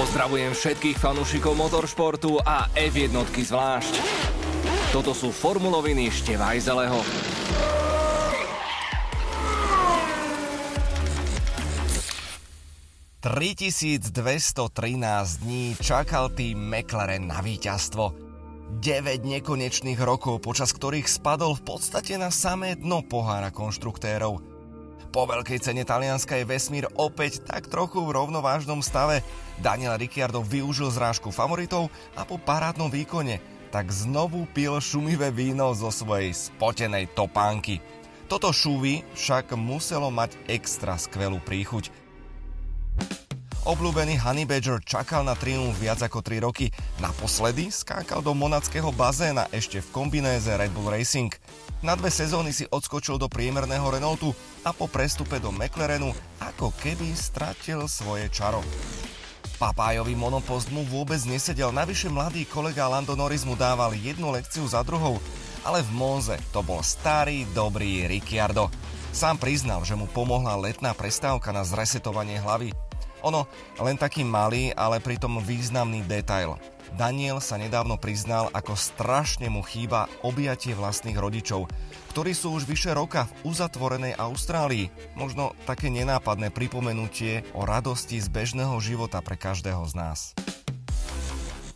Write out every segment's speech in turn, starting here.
Pozdravujem všetkých fanúšikov motoršportu a F1 zvlášť. Toto sú formuloviny Števajzeleho. ...3213 dní čakal tým McLaren na víťazstvo. 9 nekonečných rokov, počas ktorých spadol v podstate na samé dno pohára konštruktérov. Po veľkej cene Talianska je vesmír opäť tak trochu v rovnovážnom stave. Daniel Ricciardo využil zrážku favoritov a po parádnom výkone tak znovu pil šumivé víno zo svojej spotenej topánky. Toto šúvy však muselo mať extra skvelú príchuť. Obľúbený Honey Badger čakal na triumf viac ako 3 roky. Naposledy skákal do monackého bazéna ešte v kombinéze Red Bull Racing. Na dve sezóny si odskočil do priemerného Renaultu a po prestupe do McLarenu ako keby stratil svoje čaro. Papájový monopost mu vôbec nesedel, navyše mladý kolega Lando Norris mu dával jednu lekciu za druhou, ale v Monze to bol starý, dobrý Ricciardo. Sám priznal, že mu pomohla letná prestávka na zresetovanie hlavy. Ono, len taký malý, ale pritom významný detail. Daniel sa nedávno priznal, ako strašne mu chýba objatie vlastných rodičov, ktorí sú už vyše roka v uzatvorenej Austrálii. Možno také nenápadné pripomenutie o radosti z bežného života pre každého z nás.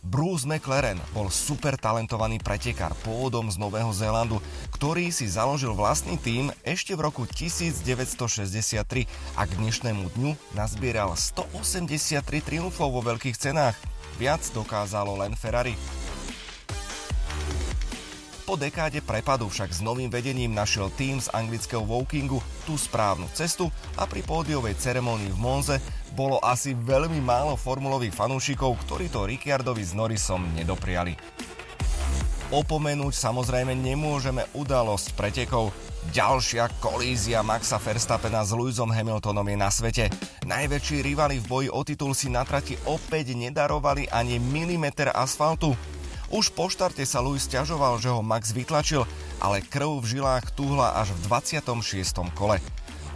Bruce McLaren bol super talentovaný pretekár pôvodom z Nového Zélandu, ktorý si založil vlastný tím ešte v roku 1963 a k dnešnému dňu nazbieral 183 triumfov vo veľkých cenách – Viac dokázalo len Ferrari. Po dekáde prepadu však s novým vedením našiel tým z anglického Wokingu tú správnu cestu a pri pódiovej ceremonii v Monze bolo asi veľmi málo formulových fanúšikov, ktorí to Ricciardovi s Norrisom nedopriali. Opomenúť samozrejme nemôžeme udalosť pretekov, Ďalšia kolízia Maxa Verstappena s Lewisom Hamiltonom je na svete. Najväčší rivali v boji o titul si na trati opäť nedarovali ani milimeter asfaltu. Už po štarte sa Lewis ťažoval, že ho Max vytlačil, ale krv v žilách túhla až v 26. kole.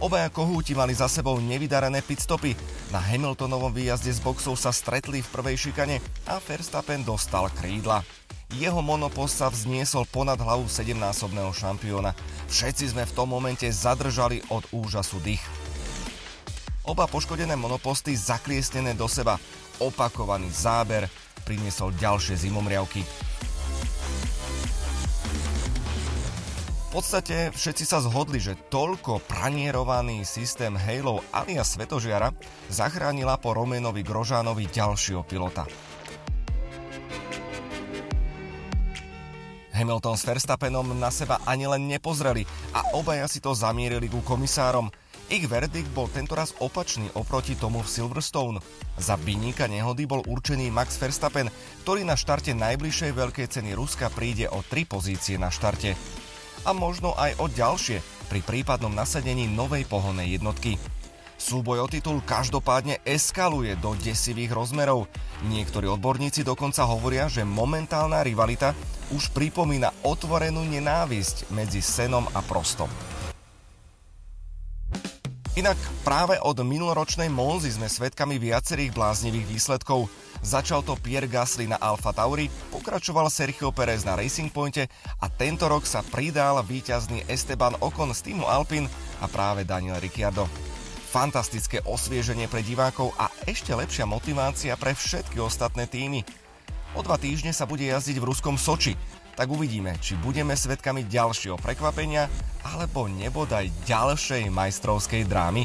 Obaja kohúti mali za sebou nevydarené pitstopy. Na Hamiltonovom výjazde z boxov sa stretli v prvej šikane a Verstappen dostal krídla. Jeho monopost sa vzniesol ponad hlavu 7-násobného šampióna. Všetci sme v tom momente zadržali od úžasu dých. Oba poškodené monoposty zakliesnené do seba. Opakovaný záber priniesol ďalšie zimomriavky. V podstate všetci sa zhodli, že toľko pranierovaný systém Halo alias Svetožiara zachránila po Romenovi Grožánovi ďalšieho pilota. Hamilton s Verstappenom na seba ani len nepozreli a obaja si to zamierili ku komisárom. Ich verdikt bol tentoraz opačný oproti tomu v Silverstone. Za vyníka nehody bol určený Max Verstappen, ktorý na štarte najbližšej veľkej ceny Ruska príde o tri pozície na štarte. A možno aj o ďalšie pri prípadnom nasadení novej pohonnej jednotky. Súboj o titul každopádne eskaluje do desivých rozmerov. Niektorí odborníci dokonca hovoria, že momentálna rivalita už pripomína otvorenú nenávisť medzi Senom a Prostom. Inak práve od minuloročnej Monzy sme svedkami viacerých bláznivých výsledkov. Začal to Pierre Gasly na Alfa Tauri, pokračoval Sergio Perez na Racing Pointe a tento rok sa pridal víťazný Esteban Ocon z týmu Alpine a práve Daniel Ricciardo fantastické osvieženie pre divákov a ešte lepšia motivácia pre všetky ostatné týmy. O dva týždne sa bude jazdiť v ruskom Soči, tak uvidíme, či budeme svetkami ďalšieho prekvapenia alebo nebodaj ďalšej majstrovskej drámy.